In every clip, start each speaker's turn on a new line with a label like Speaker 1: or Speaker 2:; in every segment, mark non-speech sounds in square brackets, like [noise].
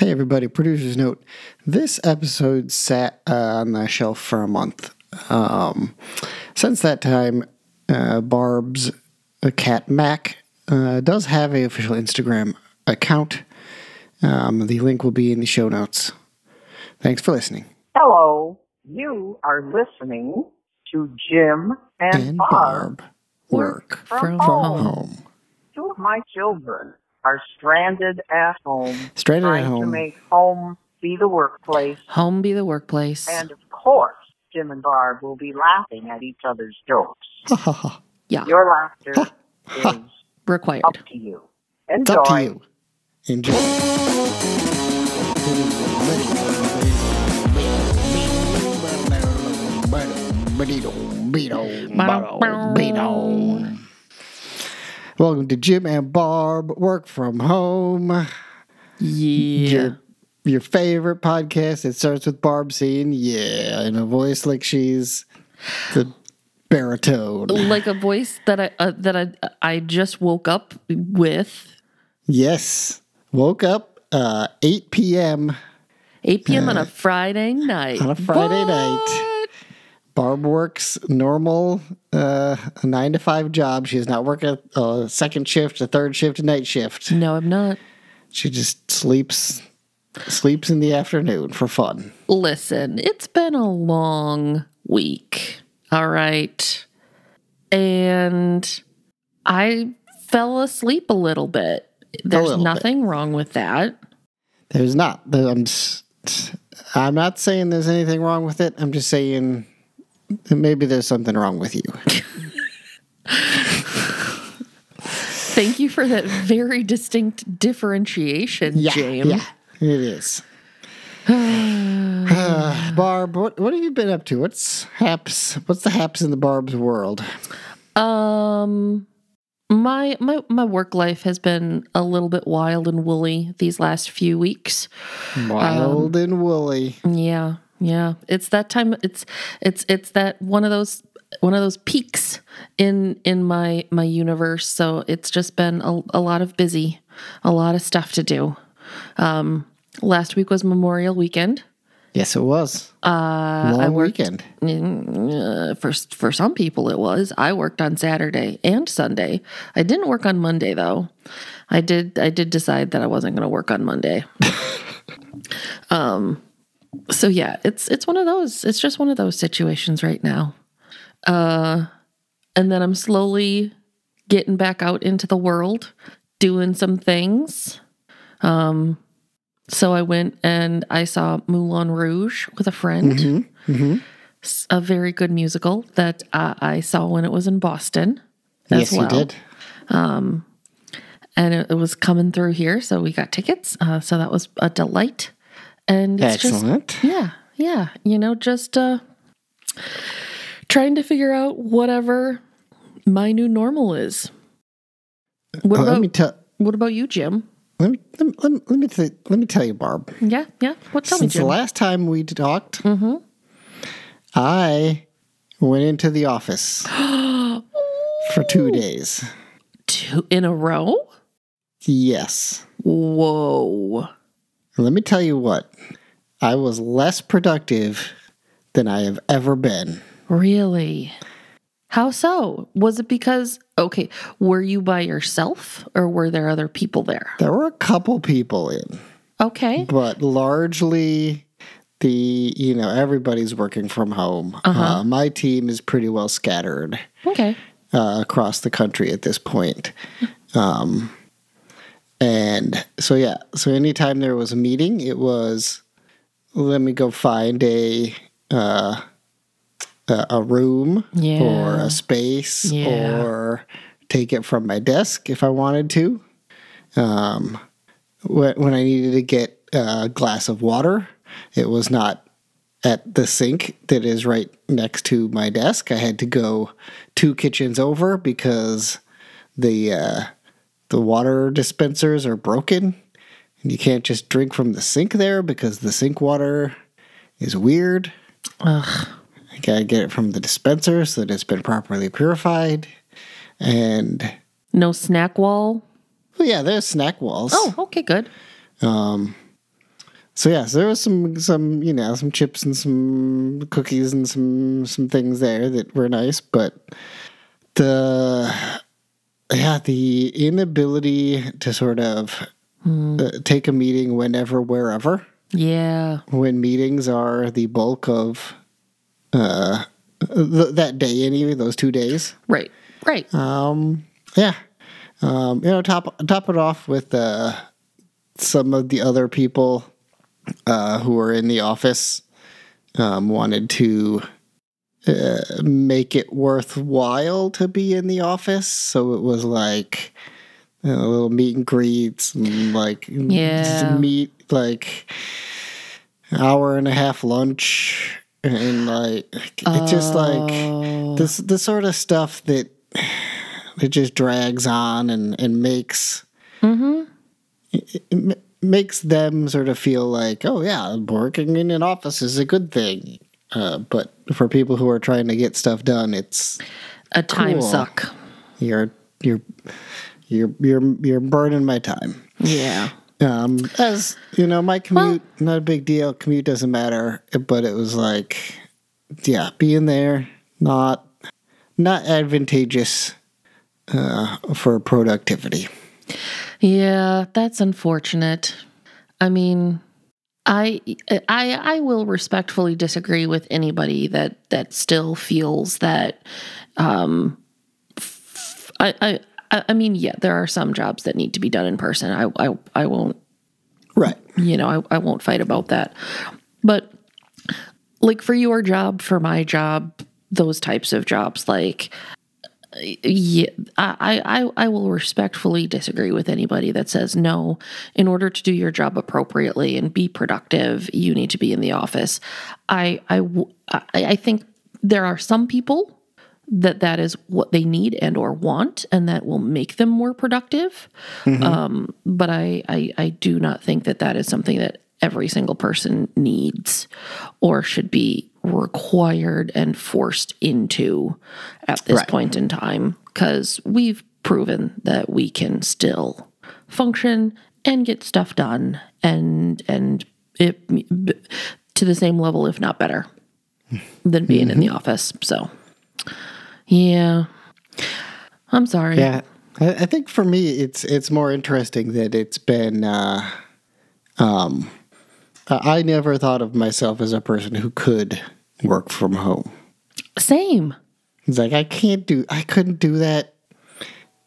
Speaker 1: Hey, everybody, producer's note. This episode sat uh, on the shelf for a month. Um, since that time, uh, Barb's uh, cat Mac uh, does have a official Instagram account. Um, the link will be in the show notes. Thanks for listening.
Speaker 2: Hello, you are listening to Jim and,
Speaker 1: And
Speaker 2: Barb.
Speaker 1: Barb work
Speaker 2: from
Speaker 1: from
Speaker 2: home.
Speaker 1: home.
Speaker 2: Two of my children are stranded at home,
Speaker 1: Stranded
Speaker 2: trying
Speaker 1: at
Speaker 2: to
Speaker 1: home.
Speaker 2: make home be the workplace.
Speaker 3: Home be the workplace.
Speaker 2: And of course, Jim and Barb will be laughing at each other's jokes. [laughs]
Speaker 3: yeah,
Speaker 2: Your laughter [laughs] is [laughs]
Speaker 3: required.
Speaker 2: up to you.
Speaker 1: It's
Speaker 2: Enjoy.
Speaker 1: up to you. Enjoy. Welcome to Jim and Barb Work from Home.
Speaker 3: Yeah.
Speaker 1: Your, your favorite podcast. It starts with Barb saying, yeah, in a voice like she's the baritone.
Speaker 3: Like a voice that I uh, that I I just woke up with.
Speaker 1: Yes. Woke up uh, 8 p.m.
Speaker 3: 8 p.m. on a Friday night.
Speaker 1: on a Friday night. Barb works normal uh, nine to five job. She not work a, a second shift, a third shift, a night shift.
Speaker 3: No, I'm not.
Speaker 1: She just sleeps sleeps in the afternoon for fun.
Speaker 3: Listen, it's been a long week. All right. And I fell asleep a little bit. There's
Speaker 1: little bit.
Speaker 3: nothing wrong with that.
Speaker 1: There's not. I'm, I'm not saying there's anything wrong with it. I'm just saying maybe there's something wrong with you. [laughs]
Speaker 3: Thank you for that very distinct differentiation, James.
Speaker 1: yeah, it is. Uh, [sighs] [sighs] Barb, what what have you been up to? What's haps? What's the haps in the Barb's world?
Speaker 3: Um my my my work life has been a little bit wild and woolly these last few weeks.
Speaker 1: Wild
Speaker 3: Um,
Speaker 1: and woolly.
Speaker 3: Yeah. Yeah. It's that time it's it's it's that one of those one of those peaks in in my my universe. So it's just been a, a lot of busy, a lot of stuff to do. Um last week was Memorial Weekend.
Speaker 1: Yes, it was.
Speaker 3: Uh
Speaker 1: Long
Speaker 3: I worked
Speaker 1: weekend.
Speaker 3: Uh, for for some people it was. I worked on Saturday and Sunday. I didn't work on Monday though. I did I did decide that I wasn't going to work on Monday. [laughs] um so yeah, it's it's one of those it's just one of those situations right now. Uh and then I'm slowly getting back out into the world, doing some things. Um so I went and I saw Moulin Rouge with a friend a very good musical that uh, I saw when it was in Boston. As
Speaker 1: yes,
Speaker 3: well.
Speaker 1: you did.
Speaker 3: and it, it was coming through here, so we got tickets. Uh, so that was a delight. And it's
Speaker 1: Excellent.
Speaker 3: just yeah, yeah, you know, just uh, trying to figure out whatever my new normal is. What
Speaker 1: Uh,
Speaker 3: about
Speaker 1: let me tell.
Speaker 3: what about you, Jim?
Speaker 1: Let me let me let me, let me, th- let me tell you, Barb.
Speaker 3: Yeah, yeah. What tell
Speaker 1: Since
Speaker 3: me,
Speaker 1: the last time we talked,
Speaker 3: mm-hmm.
Speaker 1: I went into the office [gasps] for two days.
Speaker 3: Two in a row.
Speaker 1: Yes.
Speaker 3: Whoa.
Speaker 1: Let me tell you what. I was less productive than I have ever been.
Speaker 3: Really? How so? Was it because, okay, were you by yourself or were there other people there?
Speaker 1: There were a couple people in,
Speaker 3: Okay.
Speaker 1: but largely the you know everybody's working from home. Uh, my team is pretty well scattered
Speaker 3: Okay.
Speaker 1: uh, across the country at this point. Um, and so yeah, so anytime there was a meeting, it was let me go find a uh, a, room or a space
Speaker 3: Yeah.
Speaker 1: or take it from my desk if I wanted to. Um, when, when I needed to get a glass of water, it was not at the sink that is right next to my desk. I had to go two kitchens over because the uh, the water dispensers are broken, and you can't just drink from the sink there because the sink water is weird.
Speaker 3: Ugh.
Speaker 1: I gotta get it from the dispenser so that it's been properly purified. And
Speaker 3: No snack wall?
Speaker 1: well, yeah, there's snack walls.
Speaker 3: Oh, okay, good.
Speaker 1: Um, so yeah, so there was some some you know some chips and some cookies and some some things there that were nice, but the yeah the inability to sort of uh, take a meeting whenever wherever
Speaker 3: Yeah.
Speaker 1: when meetings are the bulk of uh th- that day anyway those two days
Speaker 3: Right. Right.
Speaker 1: um yeah um you know top top it off with uh some of the other people uh who are in the office um wanted to uh, make it worthwhile to be in the office so it was like you know, little meet and greets and like
Speaker 3: Yeah.
Speaker 1: meet like hour and a half lunch and like it's just like
Speaker 3: Oh.
Speaker 1: this the sort of stuff that it just drags on and and makes
Speaker 3: Mm-hmm.
Speaker 1: it, it makes them sort of feel like oh yeah working in an office is a good thing uh, but for people who are trying to get stuff done it's
Speaker 3: A time
Speaker 1: Cool.
Speaker 3: suck.
Speaker 1: you're you're you're you're you're burning my time
Speaker 3: Yeah.
Speaker 1: um as you know my commute not a big deal commute doesn't matter but it was like yeah being there not not advantageous uh for productivity
Speaker 3: Yeah, that's unfortunate. I mean, I I I will respectfully disagree with anybody that that still feels that um f- I I I mean, yeah, there are some jobs that need to be done in person. I I I won't
Speaker 1: right
Speaker 3: you know, I, I won't fight about that. But like for your job, for my job, those types of jobs, like yeah, I, I, I will respectfully disagree with anybody that says no. In order to do your job appropriately and be productive, you need to be in the office. I I I think there are some people that that is what they need and or want, and that will make them more productive. Um, but I, I, I do not think that that is something that every single person needs or should be required and forced into at this
Speaker 1: Right.
Speaker 3: point in time because we've proven that we can still function and get stuff done and and it to the same level if not better than being in the office so yeah i'm sorry
Speaker 1: Yeah, I, I think for me, it's it's more interesting that it's been. Uh, um, I I never thought of myself as a person who could work from home.
Speaker 3: same
Speaker 1: It's like I can't do. I couldn't do that.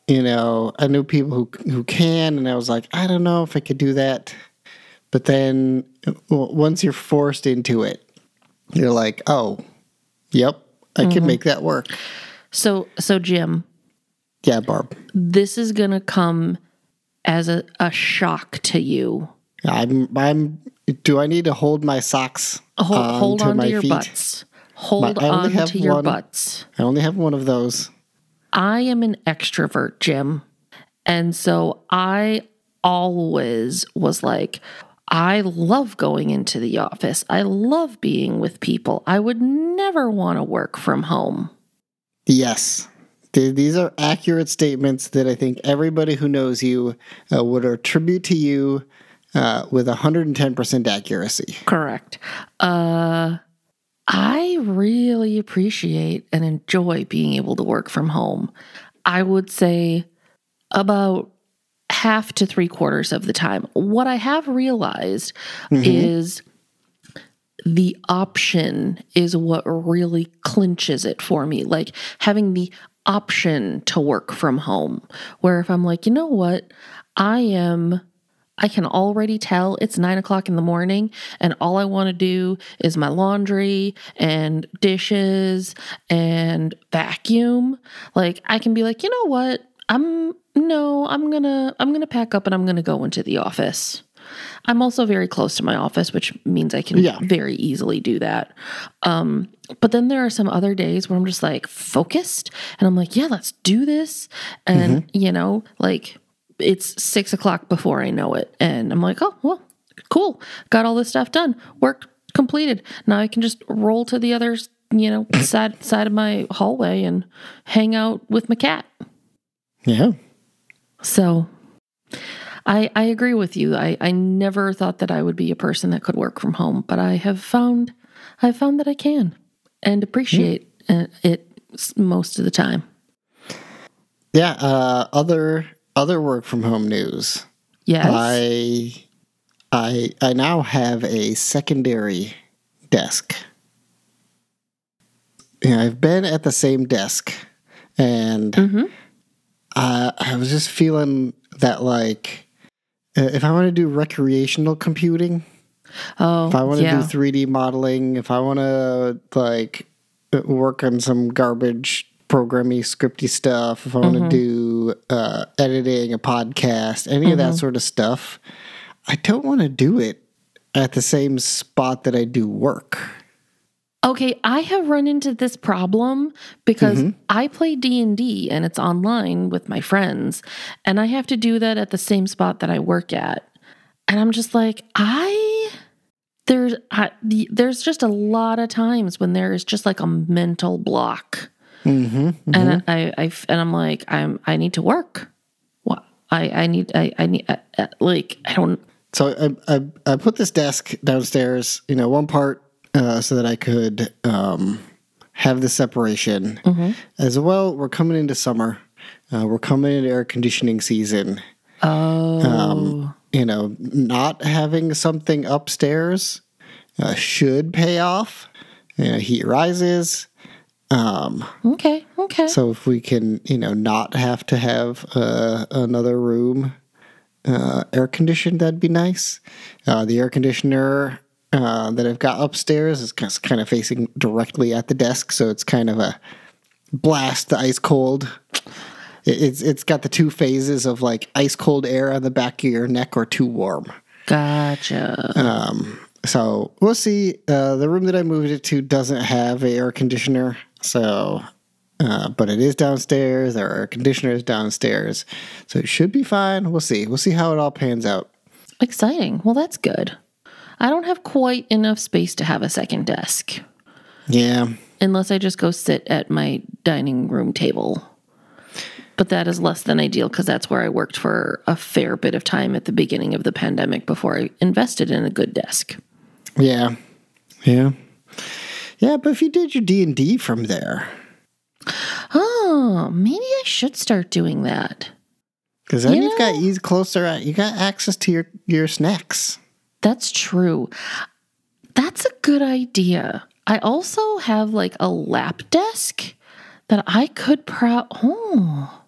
Speaker 1: You know, I knew people who who can, and I was like, I don't know if I could do that. But then, once you're forced into it, you're like, oh, yep, I can mm-hmm. make that work.
Speaker 3: so so jim
Speaker 1: Yeah, Barb.
Speaker 3: this is gonna come as a, a shock to you
Speaker 1: I'm. I'm. Do I need to hold my socks?
Speaker 3: hold,
Speaker 1: on
Speaker 3: hold
Speaker 1: to
Speaker 3: on
Speaker 1: my
Speaker 3: to your
Speaker 1: feet?
Speaker 3: butts hold
Speaker 1: I only
Speaker 3: on
Speaker 1: have
Speaker 3: to your
Speaker 1: one.
Speaker 3: butts
Speaker 1: I only have one of those.
Speaker 3: I am an extrovert, Jim. And so I always was like, I love going into the office. I love being with people. I would never want to work from home.
Speaker 1: Yes. Th- These are accurate statements that I think everybody who knows you uh, would attribute to you uh, with 110% accuracy.
Speaker 3: Correct. Uh, I really appreciate and enjoy being able to work from home. I would say about half to three quarters of the time. What I have realized is the option is what really clinches it for me. Like having the option to work from home, where if I'm like, you know what, I am. I can already tell it's nine o'clock in the morning, and all I want to do is my laundry and dishes and vacuum. Like, I can be like, you know what? I'm no, I'm gonna I'm gonna pack up and I'm gonna go into the office. I'm also very close to my office, which means I can
Speaker 1: Yeah.
Speaker 3: very easily do that. Um, but then there are some other days where I'm just like focused and I'm like, yeah, let's do this. And, you know, like it's six o'clock before I know it. And I'm like, oh, well, cool. Got all this stuff done. Work completed. Now I can just roll to the other, you know, [coughs] side side of my hallway and hang out with my cat.
Speaker 1: Yeah.
Speaker 3: So I, I agree with you. I, I never thought that I would be a person that could work from home, but I have found I've found that I can and appreciate uh it most of the time.
Speaker 1: Yeah. Uh, other other work from home news.
Speaker 3: Yes.
Speaker 1: I I I now have a secondary desk. Yeah, I've been at the same desk, and
Speaker 3: Mhm.
Speaker 1: uh, I was just feeling that like if I want to do recreational computing,
Speaker 3: oh,
Speaker 1: if I want to
Speaker 3: yeah.
Speaker 1: do three D modeling, if I want to like work on some garbage programmy scripty stuff, if I want to do uh, editing a podcast, any of that sort of stuff, I don't want to do it at the same spot that I do work.
Speaker 3: Okay, I have run into this problem because
Speaker 1: Mm-hmm.
Speaker 3: I play D&D and it's online with my friends and I have to do that at the same spot that I work at. And I'm just like, I there's I, there's just a lot of times when there is just like a mental block.
Speaker 1: Mm-hmm.
Speaker 3: And I, I and I'm like, I'm I need to work. What? I I need I I need uh, like I don't
Speaker 1: So I, I I put this desk downstairs, you know, one part uh, so that I could um, have the separation. As well, we're coming into summer. Uh, we're coming into air conditioning season.
Speaker 3: Oh.
Speaker 1: You know, not having something upstairs uh, should pay off. You know, heat rises. Um,
Speaker 3: okay. Okay.
Speaker 1: so if we can, you know, not have to have uh, another room uh, air conditioned, that'd be nice. Uh, the air conditioner uh, that I've got upstairs is kind of facing directly at the desk, so it's kind of a blast the ice cold. It's it's got the two phases of like ice cold air on the back of your neck or too warm.
Speaker 3: gotcha.
Speaker 1: Um, so we'll see. Uh, the room that I moved it to doesn't have a air conditioner, so uh, but it is downstairs. There are conditioners downstairs, so it should be fine. We'll see. We'll see how it all pans out.
Speaker 3: Exciting. Well, that's good. I don't have quite enough space to have a second desk
Speaker 1: Yeah,
Speaker 3: unless I just go sit at my dining room table. But that is less than ideal because that's where I worked for a fair bit of time at the beginning of the pandemic before I invested in a good desk.
Speaker 1: yeah, yeah, yeah. But if you did your D and D from there,
Speaker 3: Oh, maybe I should start doing that.
Speaker 1: because then
Speaker 3: You
Speaker 1: you've got ease closer. You got access to your your snacks.
Speaker 3: That's true. That's a good idea. I also have like a lap desk that I could pro oh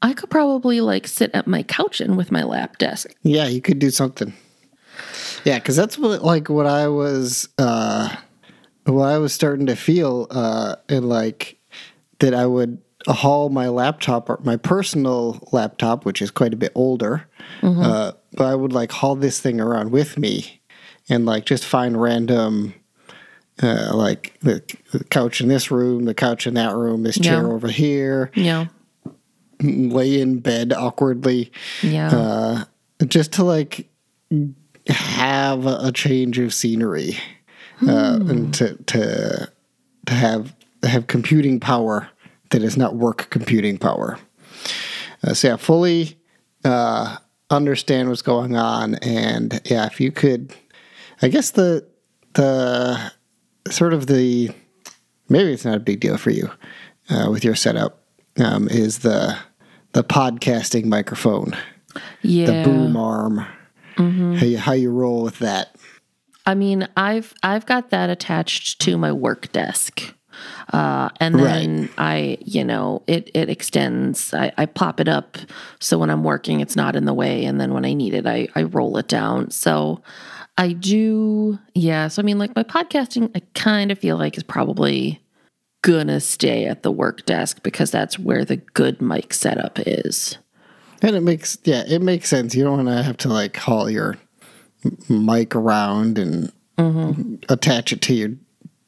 Speaker 3: I could probably like sit at my couch and with my lap desk.
Speaker 1: Yeah, you could do something. Yeah, because that's what like what I was uh what I was starting to feel uh and like that I would haul my laptop or my personal laptop, which is quite a bit older, uh, but I would like haul this thing around with me and like just find random uh, like the, the couch in this room, the couch in that room, this chair
Speaker 3: Yeah.
Speaker 1: over here,
Speaker 3: Yeah.
Speaker 1: lay in bed awkwardly
Speaker 3: Yeah.
Speaker 1: uh, just to like have a change of scenery uh, and to to to have have computing power that is not work computing power. Uh, so yeah, fully uh, understand what's going on, and yeah, if you could, I guess the the sort of the maybe it's not a big deal for you uh, with your setup um, is the the podcasting microphone
Speaker 3: yeah.
Speaker 1: the boom arm. How you how you roll with that?
Speaker 3: I mean, I've I've got that attached to my work desk. Uh, and then I, you know, it it extends. I, I pop it up so when I'm working, it's not in the way. And then when I need it, I I roll it down. So I do, yeah. So I mean, like my podcasting, I kind of feel like is probably gonna stay at the work desk because that's where the good mic setup is.
Speaker 1: And it makes yeah, it makes sense. You don't want to have to like haul your mic around and attach it to your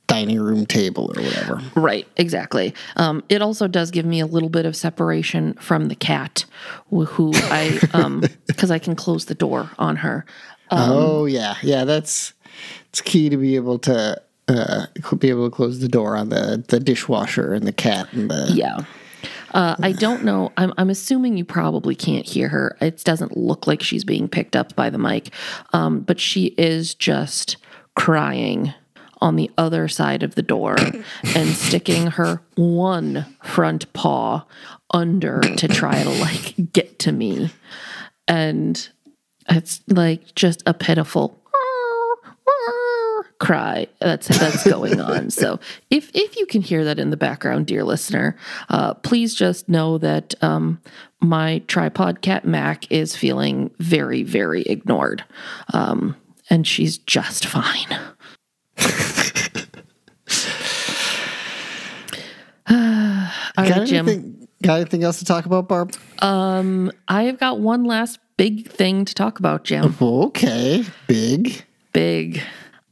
Speaker 1: dining room table or whatever.
Speaker 3: Right, exactly. Um, it also does give me a little bit of separation from the cat, who I, um, [laughs] because I can close the door on her.
Speaker 1: oh yeah, yeah. That's it's key to be able to uh, be able to close the door on the the dishwasher and the cat and the
Speaker 3: Yeah. Uh, I don't know. I'm, I'm assuming you probably can't hear her. It doesn't look like she's being picked up by the mic, um, but she is just crying on the other side of the door [coughs] and sticking her one front paw under to try to like get to me. And it's like just a pitiful cry that's that's going on. [laughs] So if if you can hear that in the background, dear listener, uh, please just know that um, my tripod cat Mac is feeling very very ignored, um, and she's just fine. [sighs] All
Speaker 1: got
Speaker 3: right, Jim.
Speaker 1: anything? Got anything else to talk about, Barb?
Speaker 3: Um, I have got one last big thing to talk about, Jim.
Speaker 1: Okay, big.
Speaker 3: Big.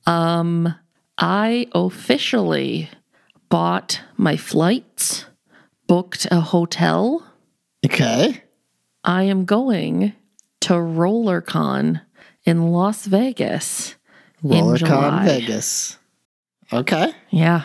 Speaker 3: Um, I officially bought my flights, booked a hotel.
Speaker 1: Okay.
Speaker 3: I am going to RollerCon in Las Vegas
Speaker 1: RollerCon Vegas. Okay.
Speaker 3: Yeah.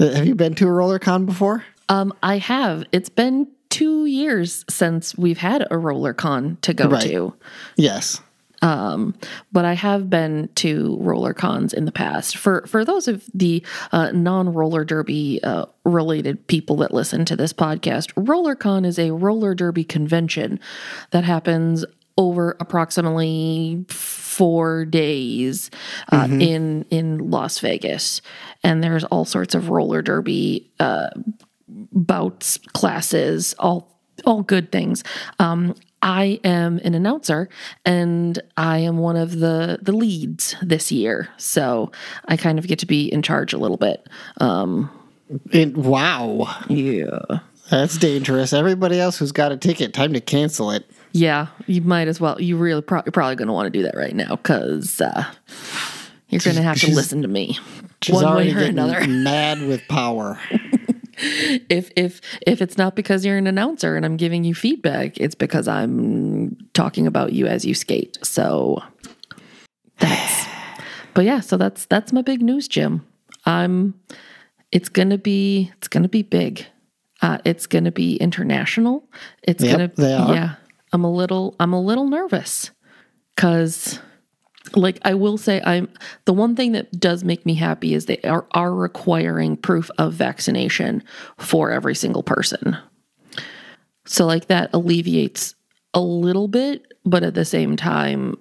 Speaker 1: Uh, Have you been to a RollerCon before?
Speaker 3: Um, I have. It's been two years since we've had a RollerCon to go
Speaker 1: Right.
Speaker 3: to.
Speaker 1: Yes.
Speaker 3: Um, but I have been to roller cons in the past. For for those of the uh, non roller derby uh, related people that listen to this podcast, Roller Con is a roller derby convention that happens over approximately four days uh, in in Las Vegas, and there's all sorts of roller derby uh, bouts, classes, all all good things. Um, I am an announcer, and I am one of the the leads this year, so I kind of get to be in charge a little bit. Um,
Speaker 1: It, wow.
Speaker 3: yeah,
Speaker 1: That's dangerous. Everybody else who's got a ticket, time to cancel it.
Speaker 3: yeah, you might as well. You really pro- you're probably going to want to do that right now because uh, you're going to have to listen to me
Speaker 1: She's
Speaker 3: one way or another.
Speaker 1: mad with power. [laughs]
Speaker 3: if if if it's not because you're an announcer and I'm giving you feedback, it's because I'm talking about you as you skate. So that's but yeah, so that's that's my big news, Jim. I'm it's gonna be it's gonna be big. Uh, it's gonna be international. It's
Speaker 1: Yep,
Speaker 3: gonna
Speaker 1: they are.
Speaker 3: yeah. I'm a little I'm a little nervous because like I will say I'm the one thing that does make me happy is they are are requiring proof of vaccination for every single person. So like that alleviates a little bit, but at the same time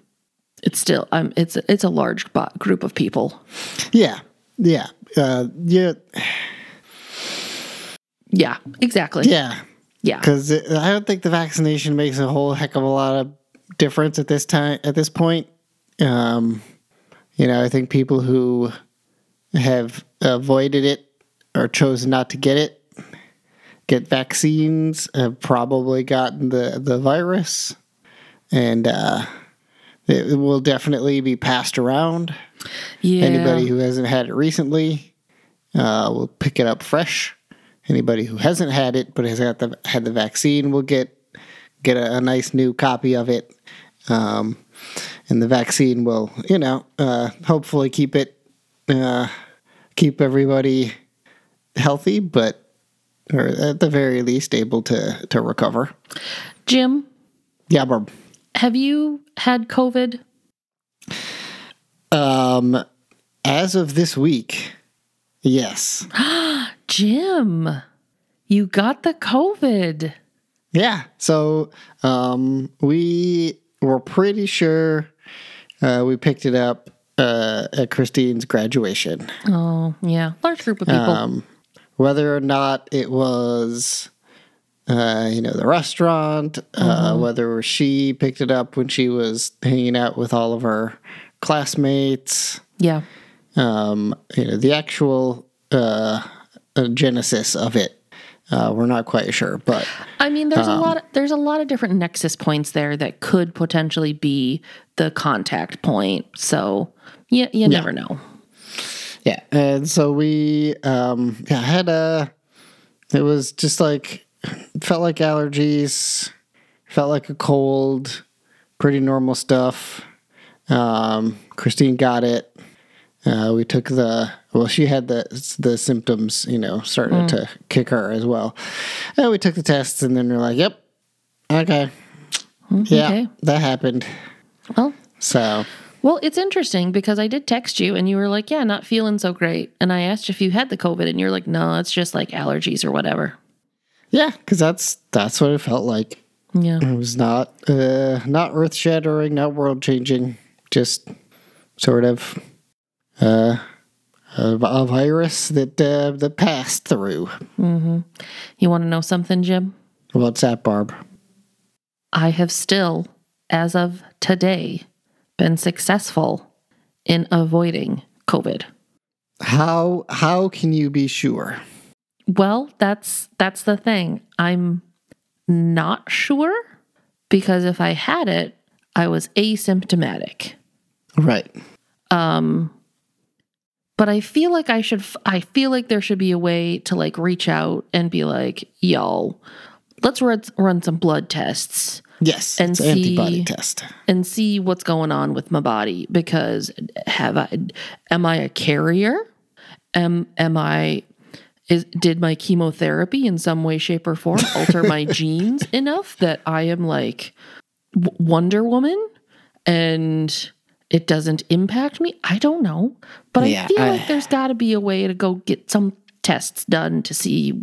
Speaker 3: it's still um it's it's a large group of people.
Speaker 1: Yeah. Yeah. Uh, yeah.
Speaker 3: Yeah, exactly.
Speaker 1: Yeah.
Speaker 3: Yeah.
Speaker 1: Because I don't think the vaccination makes a whole heck of a lot of difference at this time. At this point, um, you know, I think people who have avoided it or chosen not to get it, get vaccines, have probably gotten the the virus, and uh, it will definitely be passed around.
Speaker 3: Yeah.
Speaker 1: Anybody who hasn't had it recently uh, will pick it up fresh. Anybody who hasn't had it but has got the had the vaccine will get get a, a nice new copy of it, um, and the vaccine will you know uh, hopefully keep it uh, keep everybody healthy, but or at the very least able to to recover.
Speaker 3: Jim,
Speaker 1: Yeah, Barb.
Speaker 3: have you had COVID?
Speaker 1: Um, as of this week, yes. [gasps]
Speaker 3: Jim, you got the COVID.
Speaker 1: Yeah. So um, we were pretty sure uh, we picked it up uh, at Christine's graduation.
Speaker 3: Oh, yeah. Large group of people.
Speaker 1: Um, whether or not it was, uh, you know, the restaurant, uh, whether she picked it up when she was hanging out with all of her classmates,
Speaker 3: yeah.
Speaker 1: um, you know, the actual uh, genesis of it. Uh, we're not quite sure, but
Speaker 3: I mean, there's
Speaker 1: Um,
Speaker 3: a lot. Of, there's a lot of different nexus points there that could potentially be the contact point. So, yeah, you never know.
Speaker 1: Yeah, and so we um yeah, had a it was just like felt like allergies, felt like a cold, pretty normal stuff. Um Christine got it. Uh we took the Well, she had the the symptoms, you know, starting to kick her as well. And we took the tests, and then we're like, "Yep, okay, yeah,
Speaker 3: okay.
Speaker 1: that happened."
Speaker 3: Well,
Speaker 1: So
Speaker 3: well, it's interesting because I did text you and you were like, "Yeah, not feeling so great." And I asked if you had the COVID, and you're like, "No, it's just like allergies or whatever."
Speaker 1: yeah, because that's that's what it felt like.
Speaker 3: Yeah.
Speaker 1: It was not uh, not earth shattering, not world changing, just sort of uh, a, a virus that uh, that passed through.
Speaker 3: You want to know something, Jim?
Speaker 1: What's that, Barb?
Speaker 3: I have still, as of today, been successful in avoiding COVID.
Speaker 1: How how can you be sure?
Speaker 3: Well, that's that's the thing. I'm not sure because if I had it, I was asymptomatic.
Speaker 1: Right.
Speaker 3: But I feel like I should f- I feel like there should be a way to like reach out and be like, y'all, let's run run some blood tests."
Speaker 1: Yes.
Speaker 3: And
Speaker 1: it's an antibody
Speaker 3: see-
Speaker 1: test.
Speaker 3: and see what's going on with my body because have I am I a carrier? Am am I is did my chemotherapy in some way shape or form [laughs] alter my genes enough that I am like W- Wonder Woman and it doesn't impact me? I don't know. But
Speaker 1: Yeah,
Speaker 3: I feel
Speaker 1: I-
Speaker 3: like there's got to be a way to go get some tests done to see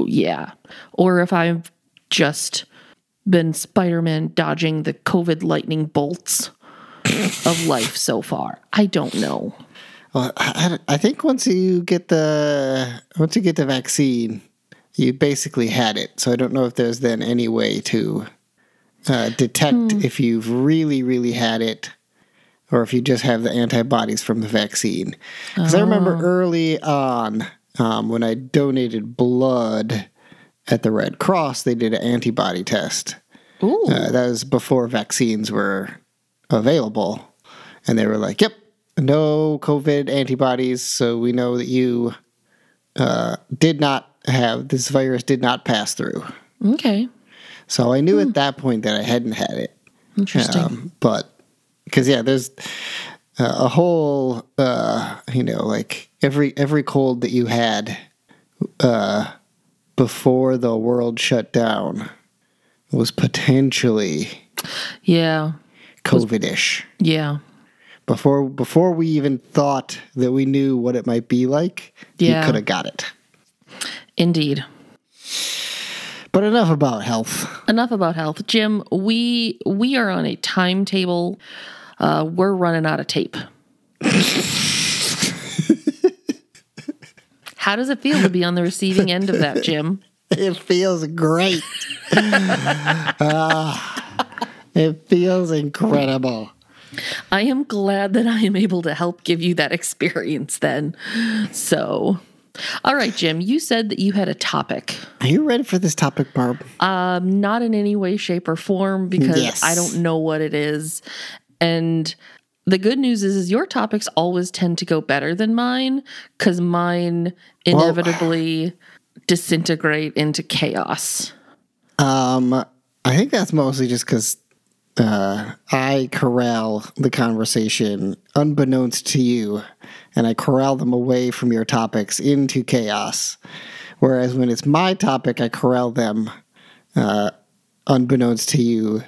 Speaker 3: yeah or if I've just been Spider-Man dodging the COVID lightning bolts of [laughs] life so far. I don't know.
Speaker 1: Well, I, I think once you get the once you get the vaccine, you basically had it. So I don't know if there's then any way to uh, detect if you've really, really had it, or if you just have the antibodies from the vaccine. Because I remember early on um, when I donated blood at the Red Cross, they did an antibody test.
Speaker 3: Ooh.
Speaker 1: Uh, that was before vaccines were available. And they were like, yep, no COVID antibodies. So we know that you uh, did not have this virus, did not pass through.
Speaker 3: okay.
Speaker 1: So I knew at that point that I hadn't had it.
Speaker 3: Interesting.
Speaker 1: Um, but because, yeah, there's uh, a whole, uh, you know, like every every cold that you had uh, before the world shut down was potentially
Speaker 3: yeah.
Speaker 1: COVID-ish.
Speaker 3: Yeah.
Speaker 1: Before before we even thought that we knew what it might be like,
Speaker 3: Yeah.
Speaker 1: you could have got it.
Speaker 3: Indeed.
Speaker 1: But enough about health.
Speaker 3: Enough about health. Jim, we we are on a timetable. Uh, we're running out of tape. [laughs] How does it feel to be on the receiving end of that, Jim?
Speaker 1: It feels great. Ah, it feels incredible.
Speaker 3: I am glad that I am able to help give you that experience then. So, all right, Jim, you said that you had a topic.
Speaker 1: Are you ready for this topic, Barb?
Speaker 3: Um, not in any way, shape, or form because
Speaker 1: Yes.
Speaker 3: I don't know what it is. And the good news is, is your topics always tend to go better than mine because mine inevitably disintegrate into chaos.
Speaker 1: Um, I think that's mostly just because uh, I corral the conversation unbeknownst to you, and I corral them away from your topics into chaos. Whereas when it's my topic, I corral them uh, unbeknownst to you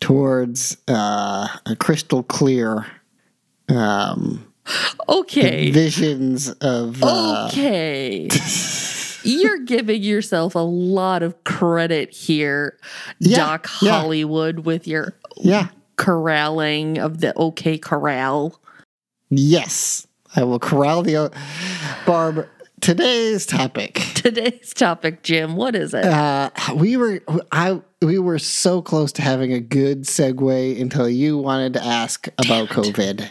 Speaker 1: towards uh, a crystal clear um,
Speaker 3: Okay.
Speaker 1: visions of. Uh,
Speaker 3: Okay. [laughs] You're giving yourself a lot of credit here,
Speaker 1: Yeah,
Speaker 3: Doc
Speaker 1: yeah.
Speaker 3: Hollywood, with your
Speaker 1: yeah.
Speaker 3: corralling of the OK Corral.
Speaker 1: Yes, I will corral the. Barb, today's topic. [laughs]
Speaker 3: Today's topic, Jim, what is it?
Speaker 1: Uh, we were I we were so close to having a good segue until you wanted to ask about COVID.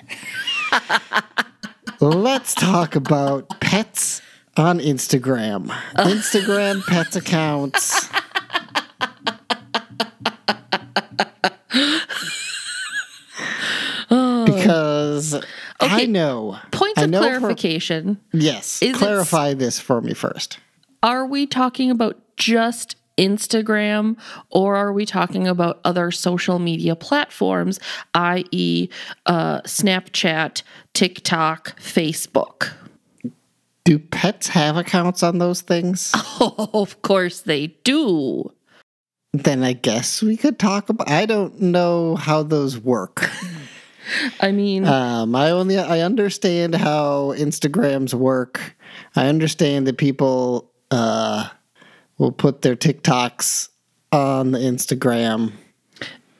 Speaker 1: [laughs] Let's talk about pets on Instagram. [laughs] Instagram pets accounts. because I
Speaker 3: Okay,
Speaker 1: know. I
Speaker 3: of
Speaker 1: know for-
Speaker 3: clarification.
Speaker 1: yes,
Speaker 3: Is
Speaker 1: clarify this for me first.
Speaker 3: Are we talking about just Instagram or are we talking about other social media platforms, i.e., uh, Snapchat, TikTok, Facebook?
Speaker 1: Do pets have accounts on those things? [laughs]
Speaker 3: Oh, of course they do.
Speaker 1: then I guess we could talk about. I don't know how those work. [laughs] [laughs]
Speaker 3: I mean,
Speaker 1: Um, I only I understand how Instagrams work. I understand that people uh, will put their TikToks on the Instagram.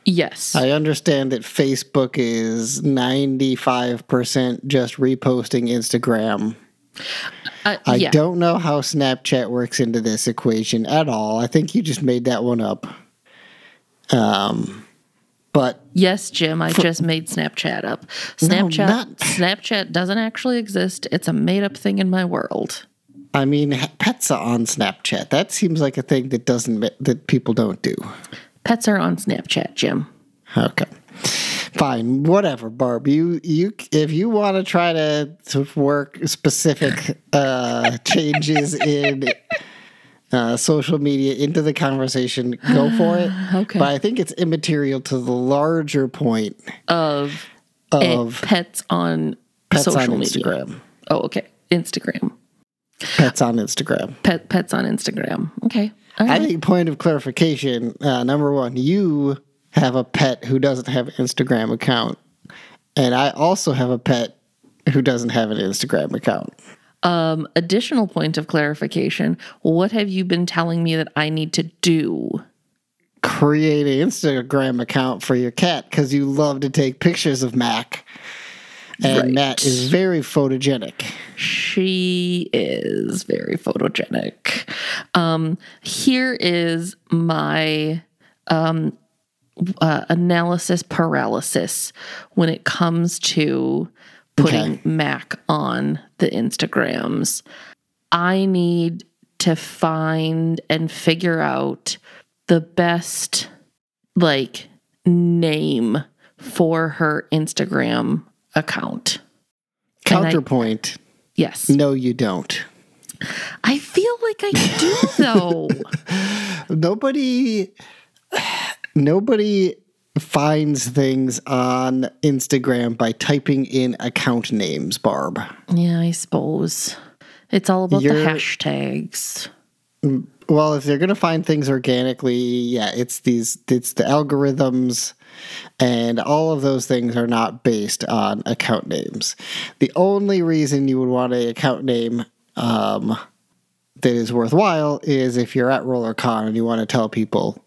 Speaker 3: yes.
Speaker 1: I understand that Facebook is ninety five percent just reposting Instagram.
Speaker 3: Uh,
Speaker 1: I
Speaker 3: yeah.
Speaker 1: don't know how Snapchat works into this equation at all. I think you just made that one up. Um, but
Speaker 3: Yes, Jim, I just made Snapchat up. Snapchat
Speaker 1: not-
Speaker 3: Snapchat doesn't actually exist. It's a made up thing in my world.
Speaker 1: I mean, pets are on Snapchat. That seems like a thing that doesn't that people don't do.
Speaker 3: Pets are on Snapchat, Jim.
Speaker 1: Okay, fine, whatever, Barb. You you if you want to try to, to work specific uh, changes in uh, social media into the conversation, go for it. [sighs]
Speaker 3: Okay.
Speaker 1: but I think it's immaterial to the larger point
Speaker 3: Of,
Speaker 1: of
Speaker 3: pets on
Speaker 1: pets
Speaker 3: social
Speaker 1: on
Speaker 3: media.
Speaker 1: Instagram.
Speaker 3: Oh, okay. Instagram.
Speaker 1: Pets on Instagram.
Speaker 3: Pet pets on Instagram. Okay. All
Speaker 1: I
Speaker 3: right.
Speaker 1: think point of clarification. Uh, number one, you have a pet who doesn't have an Instagram account, and I also have a pet who doesn't have an Instagram account.
Speaker 3: Um, additional point of clarification. What have you been telling me that I need to do?
Speaker 1: Create an Instagram account for your cat because you love to take pictures of Mac, and
Speaker 3: Right.
Speaker 1: Matt is very photogenic.
Speaker 3: She is very photogenic. Um, here is my um, uh, analysis paralysis when it comes to putting
Speaker 1: Okay.
Speaker 3: Mac on the Instagrams. I need to find and figure out the best like name for her Instagram account. And I-
Speaker 1: Counterpoint:
Speaker 3: Yes.
Speaker 1: No, you don't.
Speaker 3: I feel like I do though. [laughs]
Speaker 1: nobody nobody finds things on Instagram by typing in account names, Barb.
Speaker 3: yeah, I suppose. It's all about the
Speaker 1: You're-
Speaker 3: hashtags.
Speaker 1: Well, if they're going to find things organically, yeah, it's these it's the algorithms and all of those things are not based on account names. The only reason you would want a account name um, that is worthwhile is if you're at RollerCon and you want to tell people,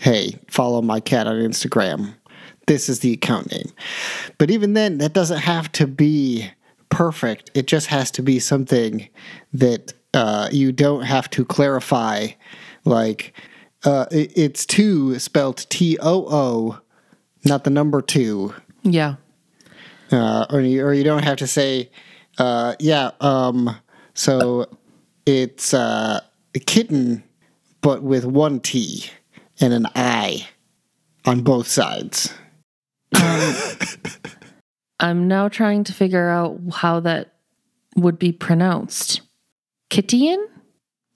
Speaker 1: "Hey, follow my cat on Instagram. This is the account name." But even then, that doesn't have to be perfect. It just has to be something that uh, you don't have to clarify. Like uh, it- it's two spelled T O O, not the number two
Speaker 3: Yeah.
Speaker 1: uh, or you, or you don't have to say, uh, yeah. Um, so it's uh, a kitten, but with one T and an I on both sides.
Speaker 3: Um, I'm now trying to figure out how that would be pronounced. Kittian?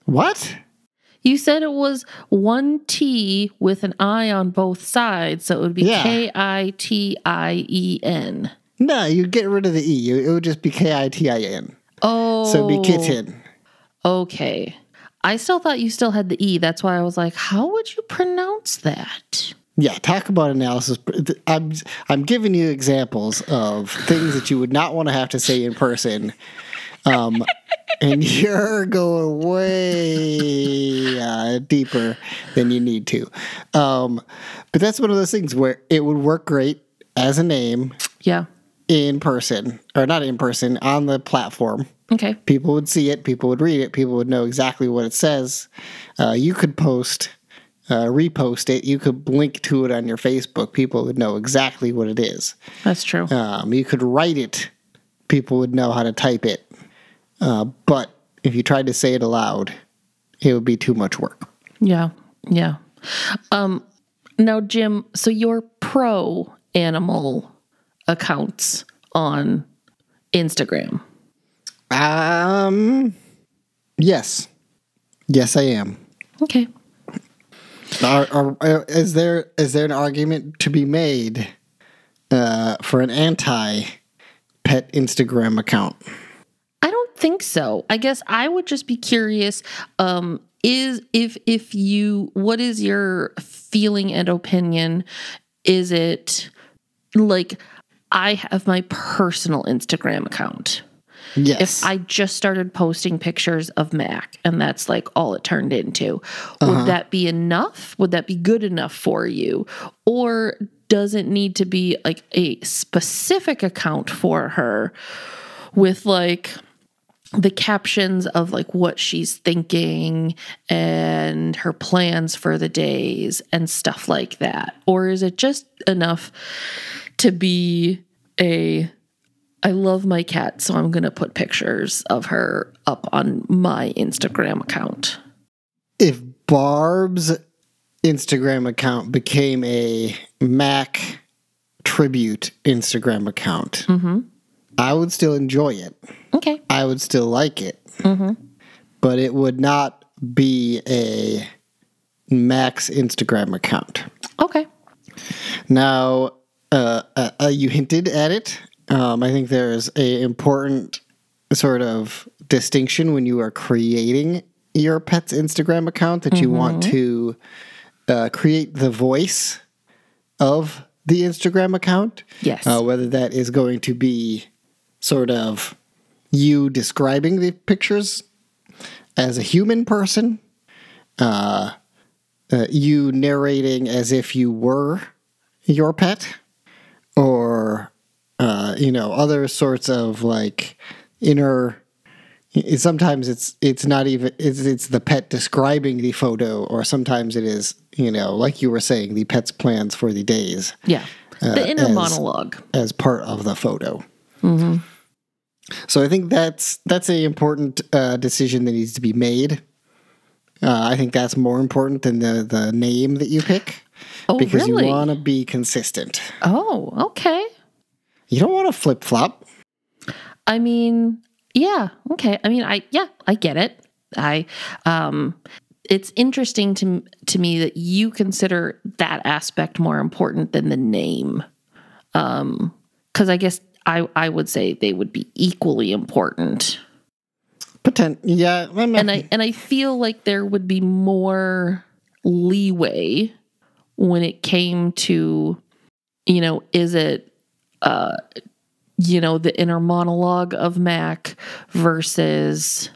Speaker 1: What?
Speaker 3: You said it was one T with an I on both sides, so it would be
Speaker 1: Yeah.
Speaker 3: K I T I E N.
Speaker 1: No, you get rid of the E. It would just be K I T I N.
Speaker 3: Oh.
Speaker 1: So it'd be kitten.
Speaker 3: Okay. I still thought you still had the E. That's why I was like, how would you pronounce that?
Speaker 1: Yeah, talk about analysis. I'm I'm giving you examples of things that you would not want to have to say in person. Um, and [laughs] you're going way uh, deeper than you need to. Um, but that's one of those things where it would work great as a name
Speaker 3: Yeah.
Speaker 1: in person, or not in person, on the platform.
Speaker 3: Okay.
Speaker 1: People would see it, people would read it, people would know exactly what it says. Uh, you could post, uh, repost it, you could link to it on your Facebook, people would know exactly what it is.
Speaker 3: That's true.
Speaker 1: Um, you could write it, people would know how to type it. Uh, but if you tried to say it aloud, it would be too much work.
Speaker 3: Yeah. Yeah. Um now Jim, so your pro animal accounts on Instagram.
Speaker 1: Um, yes, yes, I am.
Speaker 3: Okay.
Speaker 1: Are, are, are- is there is there an argument to be made uh, for an anti pet Instagram account?
Speaker 3: I don't think so. I guess I would just be curious um is if if you what is your feeling and opinion is it like I have my personal Instagram account.
Speaker 1: Yes.
Speaker 3: If I just started posting pictures of Mac and that's like all it turned into, would uh-huh. that be enough? Would that be good enough for you? Or does it need to be like a specific account for her with like the captions of like what she's thinking and her plans for the days and stuff like that? Or is it just enough to be a I love my cat, so I'm going to put pictures of her up on my Instagram account.
Speaker 1: if Barb's Instagram account became a Mac tribute Instagram account, I would still enjoy it.
Speaker 3: Okay.
Speaker 1: I would still like it. But it would not be a Mac's Instagram account.
Speaker 3: Okay.
Speaker 1: Now, uh, uh, uh, you hinted at it. Um, I think there's a important sort of distinction when you are creating your pet's Instagram account that you want to uh, create the voice of the Instagram account.
Speaker 3: Yes.
Speaker 1: Uh, whether that is going to be sort of you describing the pictures as a human person, uh, uh, you narrating as if you were your pet, or uh, you know other sorts of like inner. Sometimes it's it's not even it's it's the pet describing the photo, or sometimes it is you know like you were saying the pet's plans for the days
Speaker 3: Yeah. The inner
Speaker 1: as-
Speaker 3: monologue.
Speaker 1: as part of the photo. So I think that's that's a important uh, decision that needs to be made. Uh, I think that's more important than the the name that you pick
Speaker 3: Oh,
Speaker 1: because
Speaker 3: really?
Speaker 1: you want to be consistent.
Speaker 3: oh, okay.
Speaker 1: You don't want to flip flop.
Speaker 3: I mean, yeah, okay. I mean, I yeah, I get it. I um it's interesting to to me that you consider that aspect more important than the name. Um cuz I guess I I would say they would be equally important.
Speaker 1: Potent, yeah. I'm-
Speaker 3: and I and I feel like there would be more leeway when it came to, you know, is it, uh, you know, the inner monologue of Mac versus,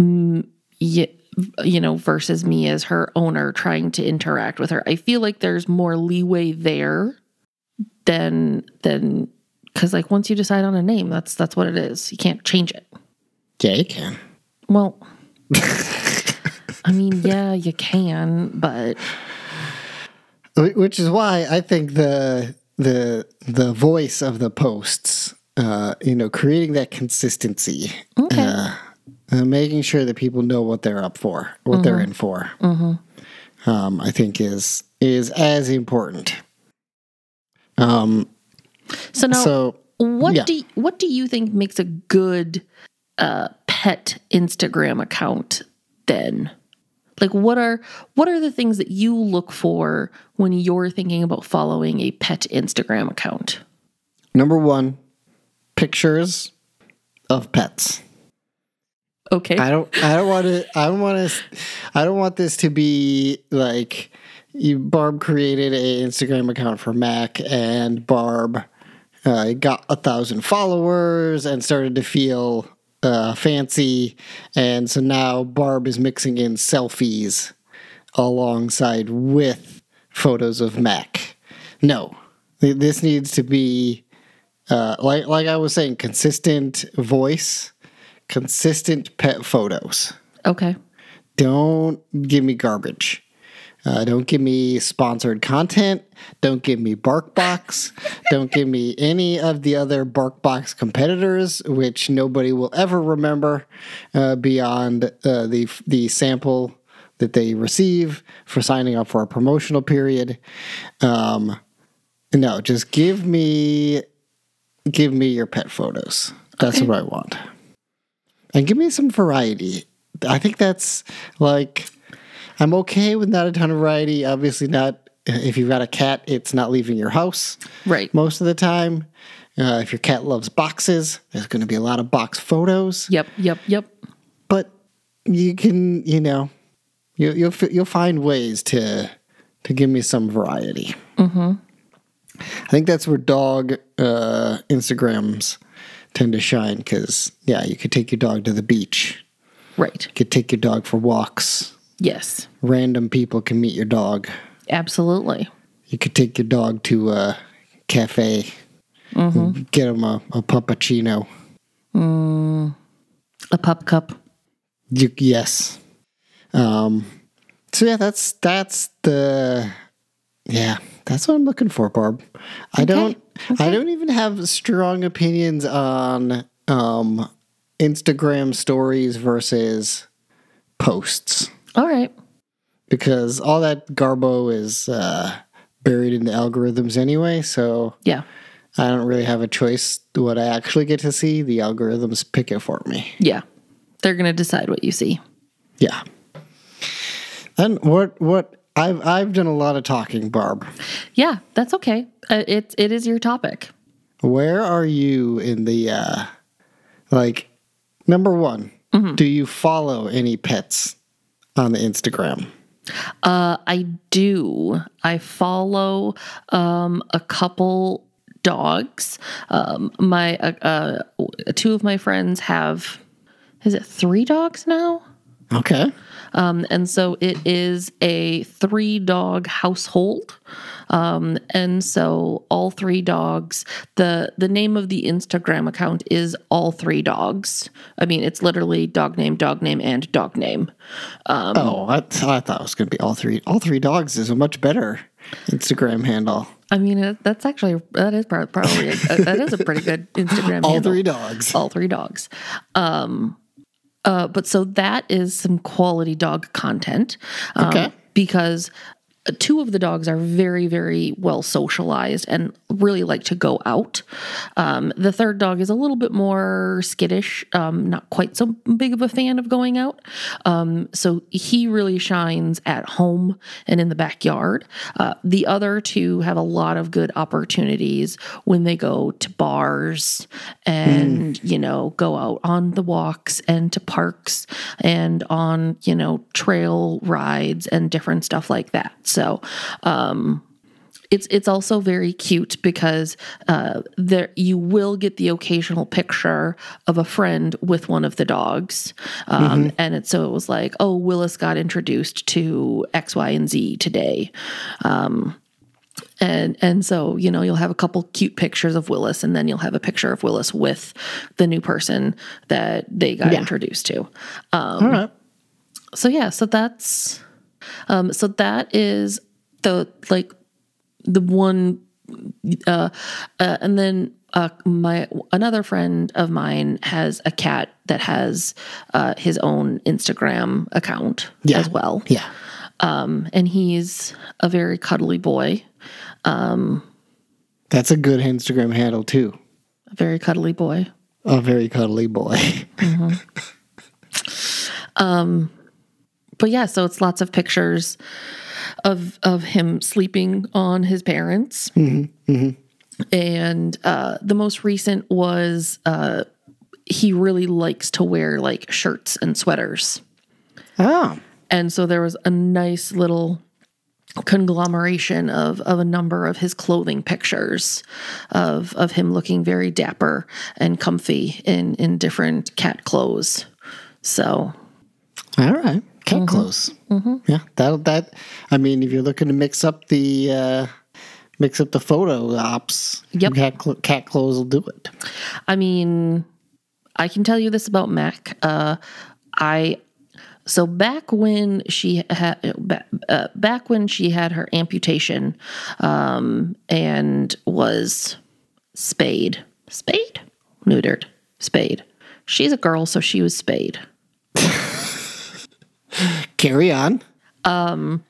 Speaker 3: mm, you know, versus me as her owner trying to interact with her. I feel like there's more leeway there than than because like once you decide on a name, that's that's what it is. You can't change it.
Speaker 1: yeah, you can.
Speaker 3: Well, [laughs] I mean, yeah, you can, but
Speaker 1: Which is why I think the the the voice of the posts, uh, you know, creating that consistency,
Speaker 3: okay.
Speaker 1: uh, uh, making sure that people know what they're up for, what they're in for, um, I think is is as important. Um,
Speaker 3: so now,
Speaker 1: so
Speaker 3: what
Speaker 1: yeah.
Speaker 3: do you, what do you think makes a good uh, pet Instagram account? Then, like, what are what are the things that you look for when you're thinking about following a pet Instagram account?
Speaker 1: number one, pictures of pets.
Speaker 3: Okay,
Speaker 1: I don't. I don't want to. I don't want to. I don't want this to be like you. Barb created a Instagram account for Mac, and Barb uh, got a thousand followers and started to feel uh, fancy, and so now Barb is mixing in selfies alongside with photos of Mac. No, this needs to be uh, like like I was saying, consistent voice, consistent pet photos.
Speaker 3: okay,
Speaker 1: Don't give me garbage. Uh, don't give me sponsored content. Don't give me BarkBox. [laughs] don't give me any of the other BarkBox competitors, which nobody will ever remember uh, beyond uh, the the sample that they receive for signing up for a promotional period. Um, no, just give me give me your pet photos. That's
Speaker 3: Okay.
Speaker 1: what I want. And give me some variety. I think that's like I'm okay with not a ton of variety. Obviously not if you've got a cat, it's not leaving your house
Speaker 3: right.
Speaker 1: most of the time. Uh, if your cat loves boxes, there's going to be a lot of box photos.
Speaker 3: Yep, yep, yep.
Speaker 1: But you can, you know, you, you'll you'll find ways to to give me some variety. Mm-hmm. I think that's where dog uh, Instagrams tend to shine because yeah, you could take your dog to the beach.
Speaker 3: Right.
Speaker 1: You could take your dog for walks.
Speaker 3: Yes.
Speaker 1: Random people can meet your dog.
Speaker 3: Absolutely.
Speaker 1: You could take your dog to a cafe, get him a, a puppuccino.
Speaker 3: A pup cup.
Speaker 1: You, yes. Um. So yeah, that's that's the yeah that's what I'm looking for, Barb. I don't I don't even have strong opinions on um Instagram stories versus posts
Speaker 3: All right.
Speaker 1: because all that garbo is uh, buried in the algorithms anyway. So
Speaker 3: Yeah.
Speaker 1: I don't really have a choice what I actually get to see. The algorithms pick it for me.
Speaker 3: Yeah. They're going to decide what you see.
Speaker 1: Yeah. And what what I've I've done a lot of talking, Barb.
Speaker 3: Yeah, that's okay. Uh, it it is your topic.
Speaker 1: Where are you in the uh like number one, do you follow any pets on Instagram?
Speaker 3: Uh, I do. I follow um, a couple dogs. Um, my uh, uh, two of my friends have. Is it three dogs now?
Speaker 1: Okay.
Speaker 3: Um, and so it is a three dog household. Um, and so all three dogs, the the name of the Instagram account is all three dogs. I mean, it's literally dog name, dog name, and dog name.
Speaker 1: oh, I, I thought it was going to be all three. All three dogs is a much better Instagram handle.
Speaker 3: I mean, that's actually that is probably a, that is a pretty good Instagram. [laughs]
Speaker 1: All
Speaker 3: handle.
Speaker 1: three dogs.
Speaker 3: all three dogs. Um, uh, but so that is some quality dog content. Um,
Speaker 1: Okay.
Speaker 3: Because two of the dogs are very, very well socialized and really like to go out. Um, the third dog is a little bit more skittish, um, not quite so big of a fan of going out. Um, so he really shines at home and in the backyard. Uh, the other two have a lot of good opportunities when they go to bars and, you know, go out on the walks and to parks and on, you know, trail rides and different stuff like that. So, um, it's it's also very cute because uh, there you will get the occasional picture of a friend with one of the dogs, um, and it so it was like, oh, Willis got introduced to X, Y, and Z today, um, and and so you know you'll have a couple cute pictures of Willis, and then you'll have a picture of Willis with the new person that they got introduced to. Um,
Speaker 1: All right.
Speaker 3: so yeah so that's um so that is the like the one uh, uh and then uh my another friend of mine has a cat that has uh his own instagram account
Speaker 1: Yeah.
Speaker 3: as well
Speaker 1: Yeah.
Speaker 3: um and he's a very cuddly boy
Speaker 1: That's a good Instagram handle too.
Speaker 3: a very cuddly boy
Speaker 1: A very cuddly boy. [laughs]
Speaker 3: but yeah, so it's lots of pictures of of him sleeping on his parents. And uh, the most recent was uh, he really likes to wear like shirts and sweaters.
Speaker 1: oh.
Speaker 3: And so there was a nice little conglomeration of of a number of his clothing pictures of of him looking very dapper and comfy in in different cat clothes. So
Speaker 1: All right. Cat
Speaker 3: Mm-hmm.
Speaker 1: clothes. Yeah. That that I mean if you're looking to mix up the uh mix up the photo ops,
Speaker 3: Yep.
Speaker 1: cat, cl- cat clothes will do it.
Speaker 3: I mean, I can tell you this about Mac. Uh, I so back when she had uh, back when she had her amputation um, and was spayed, spayed, neutered, spayed. She's a girl, so she was spayed. [laughs]
Speaker 1: Carry on.
Speaker 3: Um,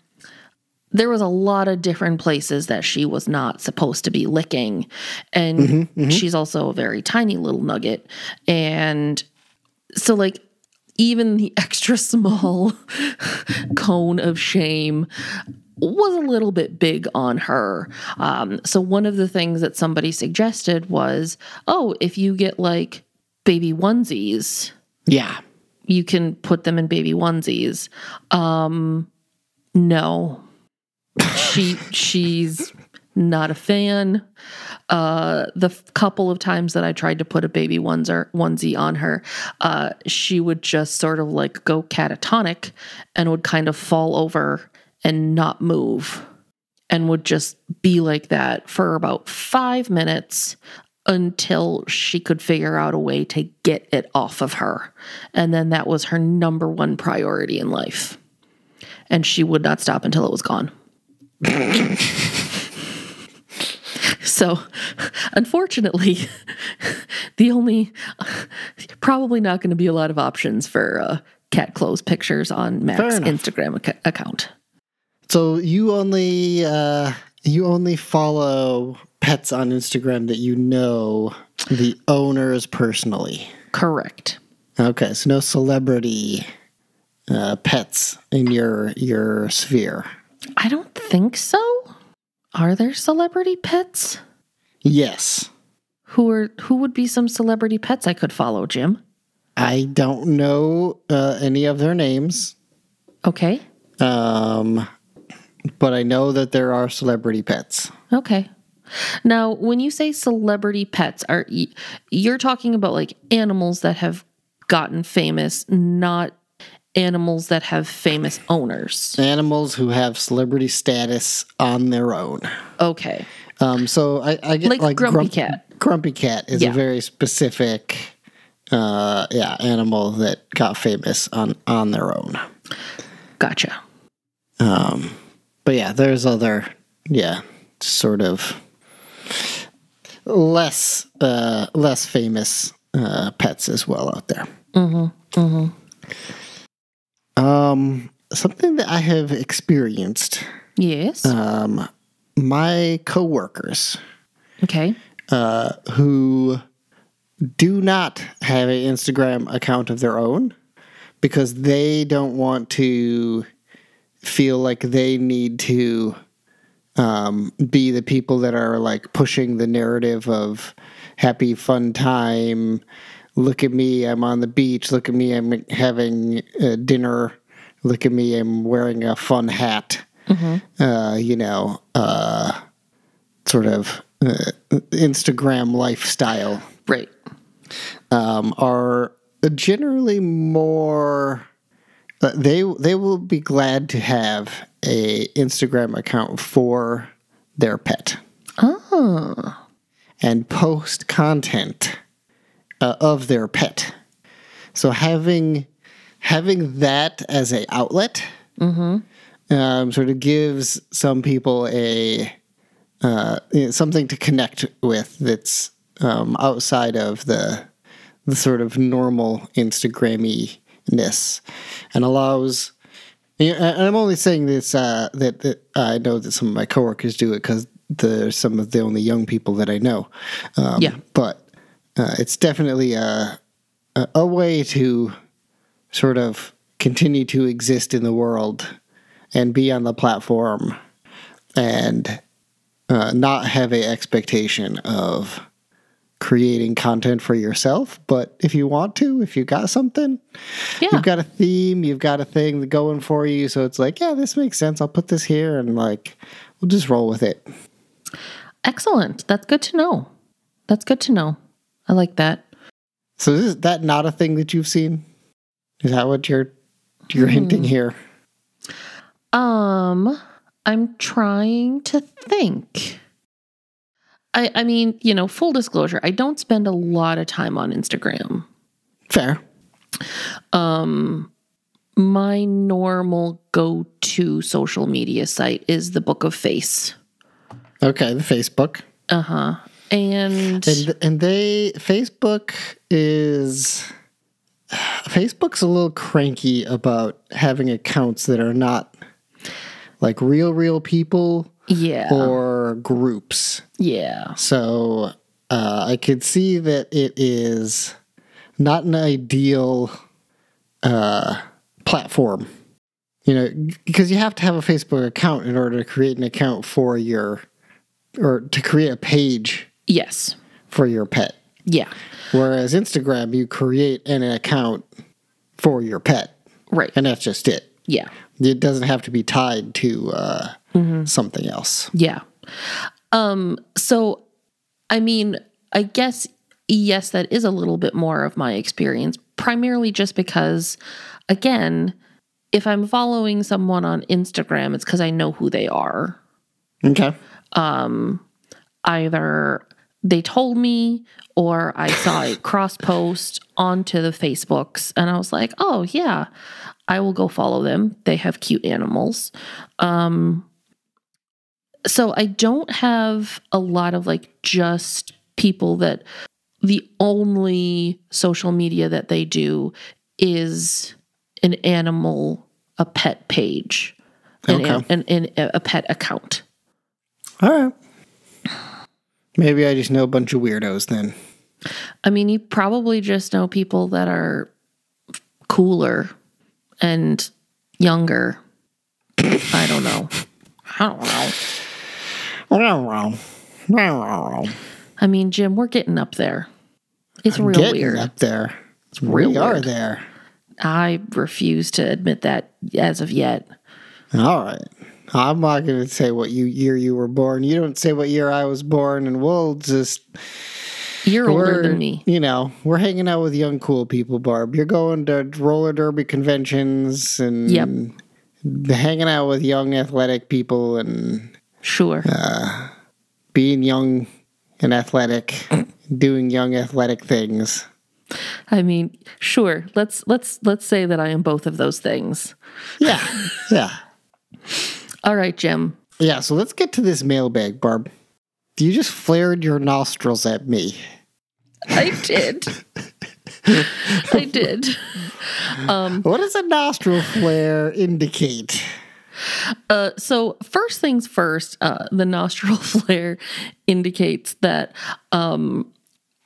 Speaker 3: there was a lot of different places that she was not supposed to be licking and mm-hmm, mm-hmm. she's also a very tiny little nugget and so like even the [laughs] extra small [laughs] cone of shame was a little bit big on her. Um, so one of the things that somebody suggested was, oh, if you get like baby onesies,
Speaker 1: Yeah.
Speaker 3: You can put them in baby onesies. Um, no, she [laughs] she's not a fan. Uh, the f- couple of times that I tried to put a baby onesie onesie on her, uh, she would just sort of like go catatonic and would kind of fall over and not move, and would just be like that for about five minutes until she could figure out a way to get it off of her. And then that was her number one priority in life. And she would not stop until it was gone. [laughs] so, unfortunately, [laughs] the only, probably not going to be a lot of options for uh, cat clothes pictures on Mac's. Instagram ac- account.
Speaker 1: So you only uh, you only follow pets on Instagram that you know the owners personally.
Speaker 3: Correct.
Speaker 1: Okay, so no celebrity uh, pets in your your sphere.
Speaker 3: I don't think so. Are there celebrity pets?
Speaker 1: Yes,
Speaker 3: Who are who would be some celebrity pets I could follow, Jim?
Speaker 1: I don't know uh, any of their names,
Speaker 3: Okay.
Speaker 1: um, but I know that there are celebrity pets.
Speaker 3: Okay. Now, when you say celebrity pets, are you're talking about like animals that have gotten famous, not animals that have famous owners.
Speaker 1: Animals who have celebrity status on their own.
Speaker 3: Okay.
Speaker 1: Um, so I, I get
Speaker 3: Like
Speaker 1: like,
Speaker 3: Grumpy
Speaker 1: Grump-
Speaker 3: Cat.
Speaker 1: Grumpy Cat is
Speaker 3: Yeah.
Speaker 1: a very specific, uh, yeah, animal that got famous on on their own.
Speaker 3: Gotcha.
Speaker 1: Um, but yeah, there's other, yeah, sort of less uh, less famous uh, pets as well out there.
Speaker 3: Mm-hmm.
Speaker 1: Um, something that I have experienced.
Speaker 3: Yes.
Speaker 1: Um, my coworkers
Speaker 3: okay.
Speaker 1: uh, who do not have an Instagram account of their own because they don't want to feel like they need to um, be the people that are like pushing the narrative of happy, fun time. Look at me, I'm on the beach. Look at me, I'm having dinner. Look at me, I'm wearing a fun hat. Uh, you know, uh, sort of uh, Instagram lifestyle
Speaker 3: Right.
Speaker 1: um, are generally more. They they will be glad to have a Instagram account for their pet
Speaker 3: Oh.
Speaker 1: and post content uh, of their pet. So having having that as a outlet um, sort of gives some people a uh, you know, something to connect with that's um, outside of the the sort of normal Instagrammy ness, and allows. And I'm only saying this uh, that, that I know that some of my coworkers do it because they're some of the only young people that I know. Um,
Speaker 3: Yeah.
Speaker 1: but uh, it's definitely a, a a way to sort of continue to exist in the world and be on the platform and uh, not have a expectation of creating content for yourself but if you want to if you got something
Speaker 3: Yeah.
Speaker 1: you've got a theme you've got a thing going for you so it's like yeah this makes sense i'll put this here and like we'll just roll with it
Speaker 3: Excellent. That's good to know. That's good to know. I like that.
Speaker 1: so is that not a thing that you've seen is that what you're you're hinting here
Speaker 3: Um, I'm trying to think. I I mean, you know, full disclosure, I don't spend a lot of time on Instagram.
Speaker 1: fair
Speaker 3: Um my normal go-to social media site is the Book of Face.
Speaker 1: okay the facebook
Speaker 3: Uh-huh. And,
Speaker 1: And and they Facebook is Facebook's a little cranky about having accounts that are not like real real people
Speaker 3: yeah.
Speaker 1: or groups.
Speaker 3: yeah.
Speaker 1: So uh, I could see that it is not an ideal uh, platform you know, because you have to have a Facebook account in order to create an account for your, or to create a page
Speaker 3: Yes.
Speaker 1: for your pet.
Speaker 3: Yeah.
Speaker 1: Whereas Instagram, you create an account for your pet,
Speaker 3: Right.
Speaker 1: and that's just it.
Speaker 3: Yeah.
Speaker 1: It doesn't have to be tied to uh,
Speaker 3: Mm-hmm.
Speaker 1: something else.
Speaker 3: Yeah. Um, so I mean, I guess yes, that is a little bit more of my experience, primarily just because again, if I'm following someone on Instagram, it's because I know who they are.
Speaker 1: Okay.
Speaker 3: Um, Either they told me or I saw a [laughs] cross post onto the Facebooks and I was like, oh yeah, I will go follow them. They have cute animals. Um so I don't have a lot of like just people that the only social media that they do is an animal, a pet page, an,
Speaker 1: Okay.
Speaker 3: an, an, a pet account.
Speaker 1: All right. Maybe I just know a bunch of weirdos then.
Speaker 3: I mean, you probably just know people that are cooler and younger. I don't know. [laughs] I don't know. I mean, Jim, we're getting up there. It's real
Speaker 1: Getting
Speaker 3: weird.
Speaker 1: up there.
Speaker 3: It's real
Speaker 1: we are
Speaker 3: weird.
Speaker 1: there.
Speaker 3: I refuse to admit that as of yet.
Speaker 1: All right. I'm not going to say what you year you were born. You don't say what year I was born, and we'll just
Speaker 3: You're older than me.
Speaker 1: You know, we're hanging out with young cool people, Barb. You're going to roller derby conventions and
Speaker 3: Yep.
Speaker 1: hanging out with young athletic people and
Speaker 3: Sure.
Speaker 1: Uh, being young and athletic, [clears throat] doing young athletic things.
Speaker 3: I mean, sure. Let's let's let's say that I am both of those things.
Speaker 1: Yeah, yeah, [laughs]
Speaker 3: All right, Jim.
Speaker 1: yeah. So let's get to this mailbag, Barb. You just flared your nostrils at me.
Speaker 3: I did. [laughs] I did.
Speaker 1: What does a nostril flare indicate?
Speaker 3: Uh, so first things first, uh, the nostril [laughs] flare indicates that um,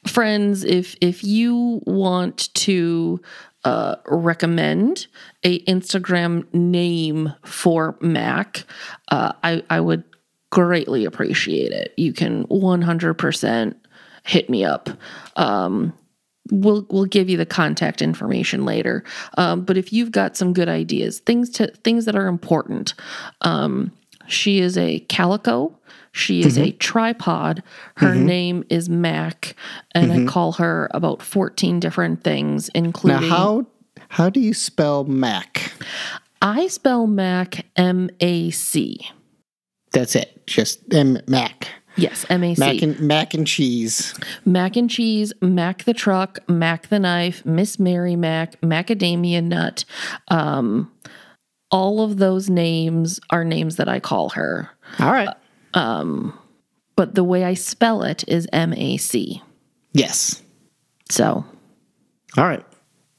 Speaker 3: friends, if if you want to uh, recommend a Instagram name for Mac, uh, I I would greatly appreciate it. You can one hundred percent hit me up. Um, we'll we'll give you the contact information later. Um, but if you've got some good ideas, things to things that are important, um, she is a calico. She is a tripod. Her name is Mac, and I call her about fourteen different things,
Speaker 1: Now,
Speaker 3: including
Speaker 1: how how do you spell Mac?
Speaker 3: I spell Mac M A C.
Speaker 1: That's it. Just M Mac.
Speaker 3: Yes, M A
Speaker 1: Mac
Speaker 3: C.
Speaker 1: and mac and cheese.
Speaker 3: Mac and cheese, Mac the truck, Mac the knife, Miss Mary Mac, macadamia nut. Um, all of those names are names that I call her,
Speaker 1: All right.
Speaker 3: but the way I spell it is M A C.
Speaker 1: Yes.
Speaker 3: So
Speaker 1: All right.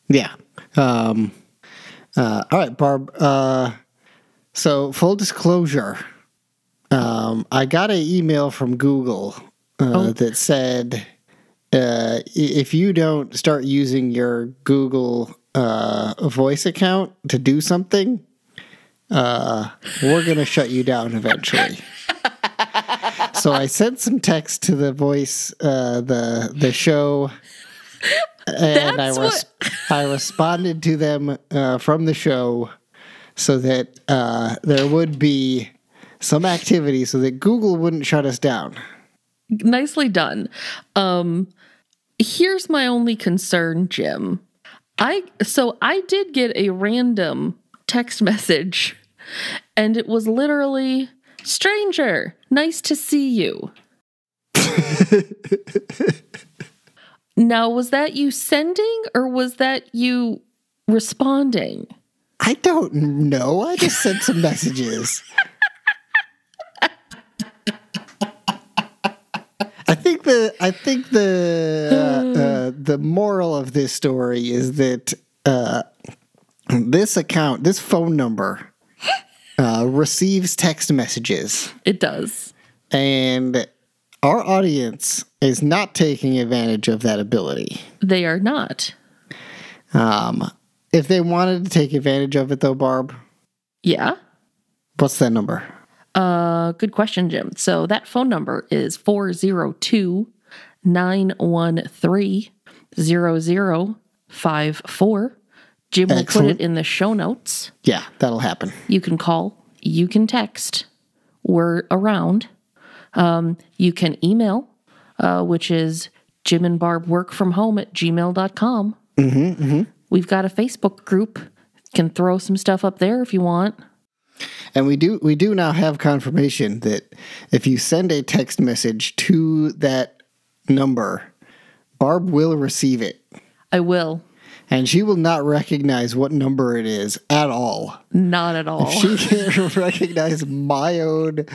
Speaker 1: Yeah. Um, uh, all right, Barb. Uh, so, full disclosure, um, I got an email from Google uh, that said uh, if you don't start using your Google uh, voice account to do something, uh, we're going to shut you down eventually. [laughs] so I sent some text to the voice, uh, the the show, and I res- [laughs] I responded to them uh, from the show so that uh, there would be some activity so that Google wouldn't shut us down.
Speaker 3: nicely done. Um, here's my only concern, Jim. I so I did get a random text [laughs] message, and it was literally stranger, nice to see you. now, was that you sending or was that you responding?
Speaker 1: I don't know. I just sent some messages. [laughs] I think the I think the uh, uh, the moral of this story is that uh, this account, this phone number, uh, receives text messages,
Speaker 3: It does.
Speaker 1: and our audience is not taking advantage of that ability.
Speaker 3: They are not.
Speaker 1: Um, if they wanted to take advantage of it, though, Barb,
Speaker 3: Yeah.
Speaker 1: What's that number?
Speaker 3: Uh, good question, Jim. So that phone number is 402 913 0054. Jim will put it in the show notes.
Speaker 1: Yeah, that'll happen.
Speaker 3: You can call, you can text. We're around. Um, you can email, uh, which is Jim and Barb work from home at gmail.com. Mm-hmm, We've got a Facebook group. Can throw some stuff up there if you want.
Speaker 1: And we do we do now have confirmation that if you send a text message to that number, Barb will receive it.
Speaker 3: I will.
Speaker 1: And she will not recognize what number it is at all.
Speaker 3: Not at all.
Speaker 1: She [laughs] can't recognize my own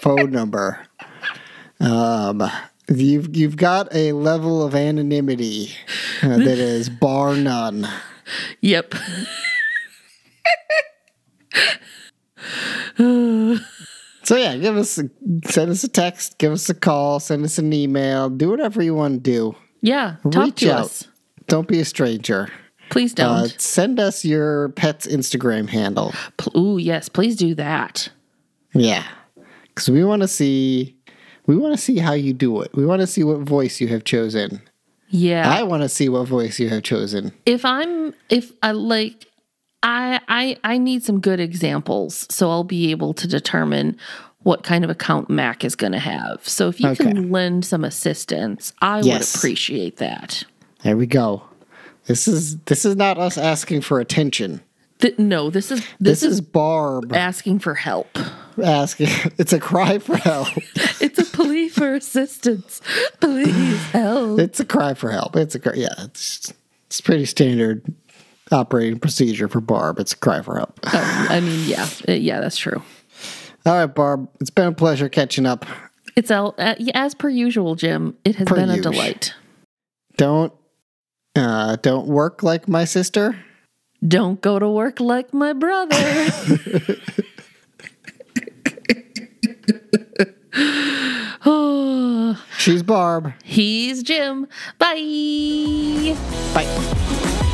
Speaker 1: phone number. Um, you've you've got a level of anonymity uh, [laughs] that is bar none.
Speaker 3: Yep. [laughs] [laughs]
Speaker 1: So yeah, give us a, send us a text, give us a call, send us an email, do whatever you want to do.
Speaker 3: Yeah. Talk
Speaker 1: Reach
Speaker 3: to
Speaker 1: out.
Speaker 3: us.
Speaker 1: Don't be a stranger.
Speaker 3: Please
Speaker 1: Uh,
Speaker 3: don't.
Speaker 1: send us your pet's Instagram handle.
Speaker 3: Ooh, yes. Please do that.
Speaker 1: Yeah, because we want to see we want to see how you do it. We want to see what voice you have chosen.
Speaker 3: Yeah.
Speaker 1: I want to see what voice you have chosen.
Speaker 3: if I'm if I like I I I need some good examples so I'll be able to determine what kind of account Mac is going to have. So if you
Speaker 1: Okay.
Speaker 3: can lend some assistance, I would appreciate that.
Speaker 1: There we go. This is this is not us asking for attention.
Speaker 3: Th- no, this is
Speaker 1: This,
Speaker 3: this,
Speaker 1: is
Speaker 3: is
Speaker 1: Barb
Speaker 3: asking for help.
Speaker 1: asking. [laughs] It's a cry for help. [laughs]
Speaker 3: It's a plea for assistance. Please help.
Speaker 1: It's a cry for help. It's a cry. Yeah, it's it's pretty standard operating procedure for Barb. It's a cry for help.
Speaker 3: Oh, I mean, yeah, uh, yeah, that's true.
Speaker 1: All right, Barb. It's been a pleasure catching up.
Speaker 3: It's all, uh, as per usual, Jim. It has
Speaker 1: Per
Speaker 3: been a delight.
Speaker 1: Don't uh, don't work like my sister.
Speaker 3: Don't go to work like my brother. oh, [laughs]
Speaker 1: She's Barb.
Speaker 3: he's Jim. Bye.
Speaker 1: Bye.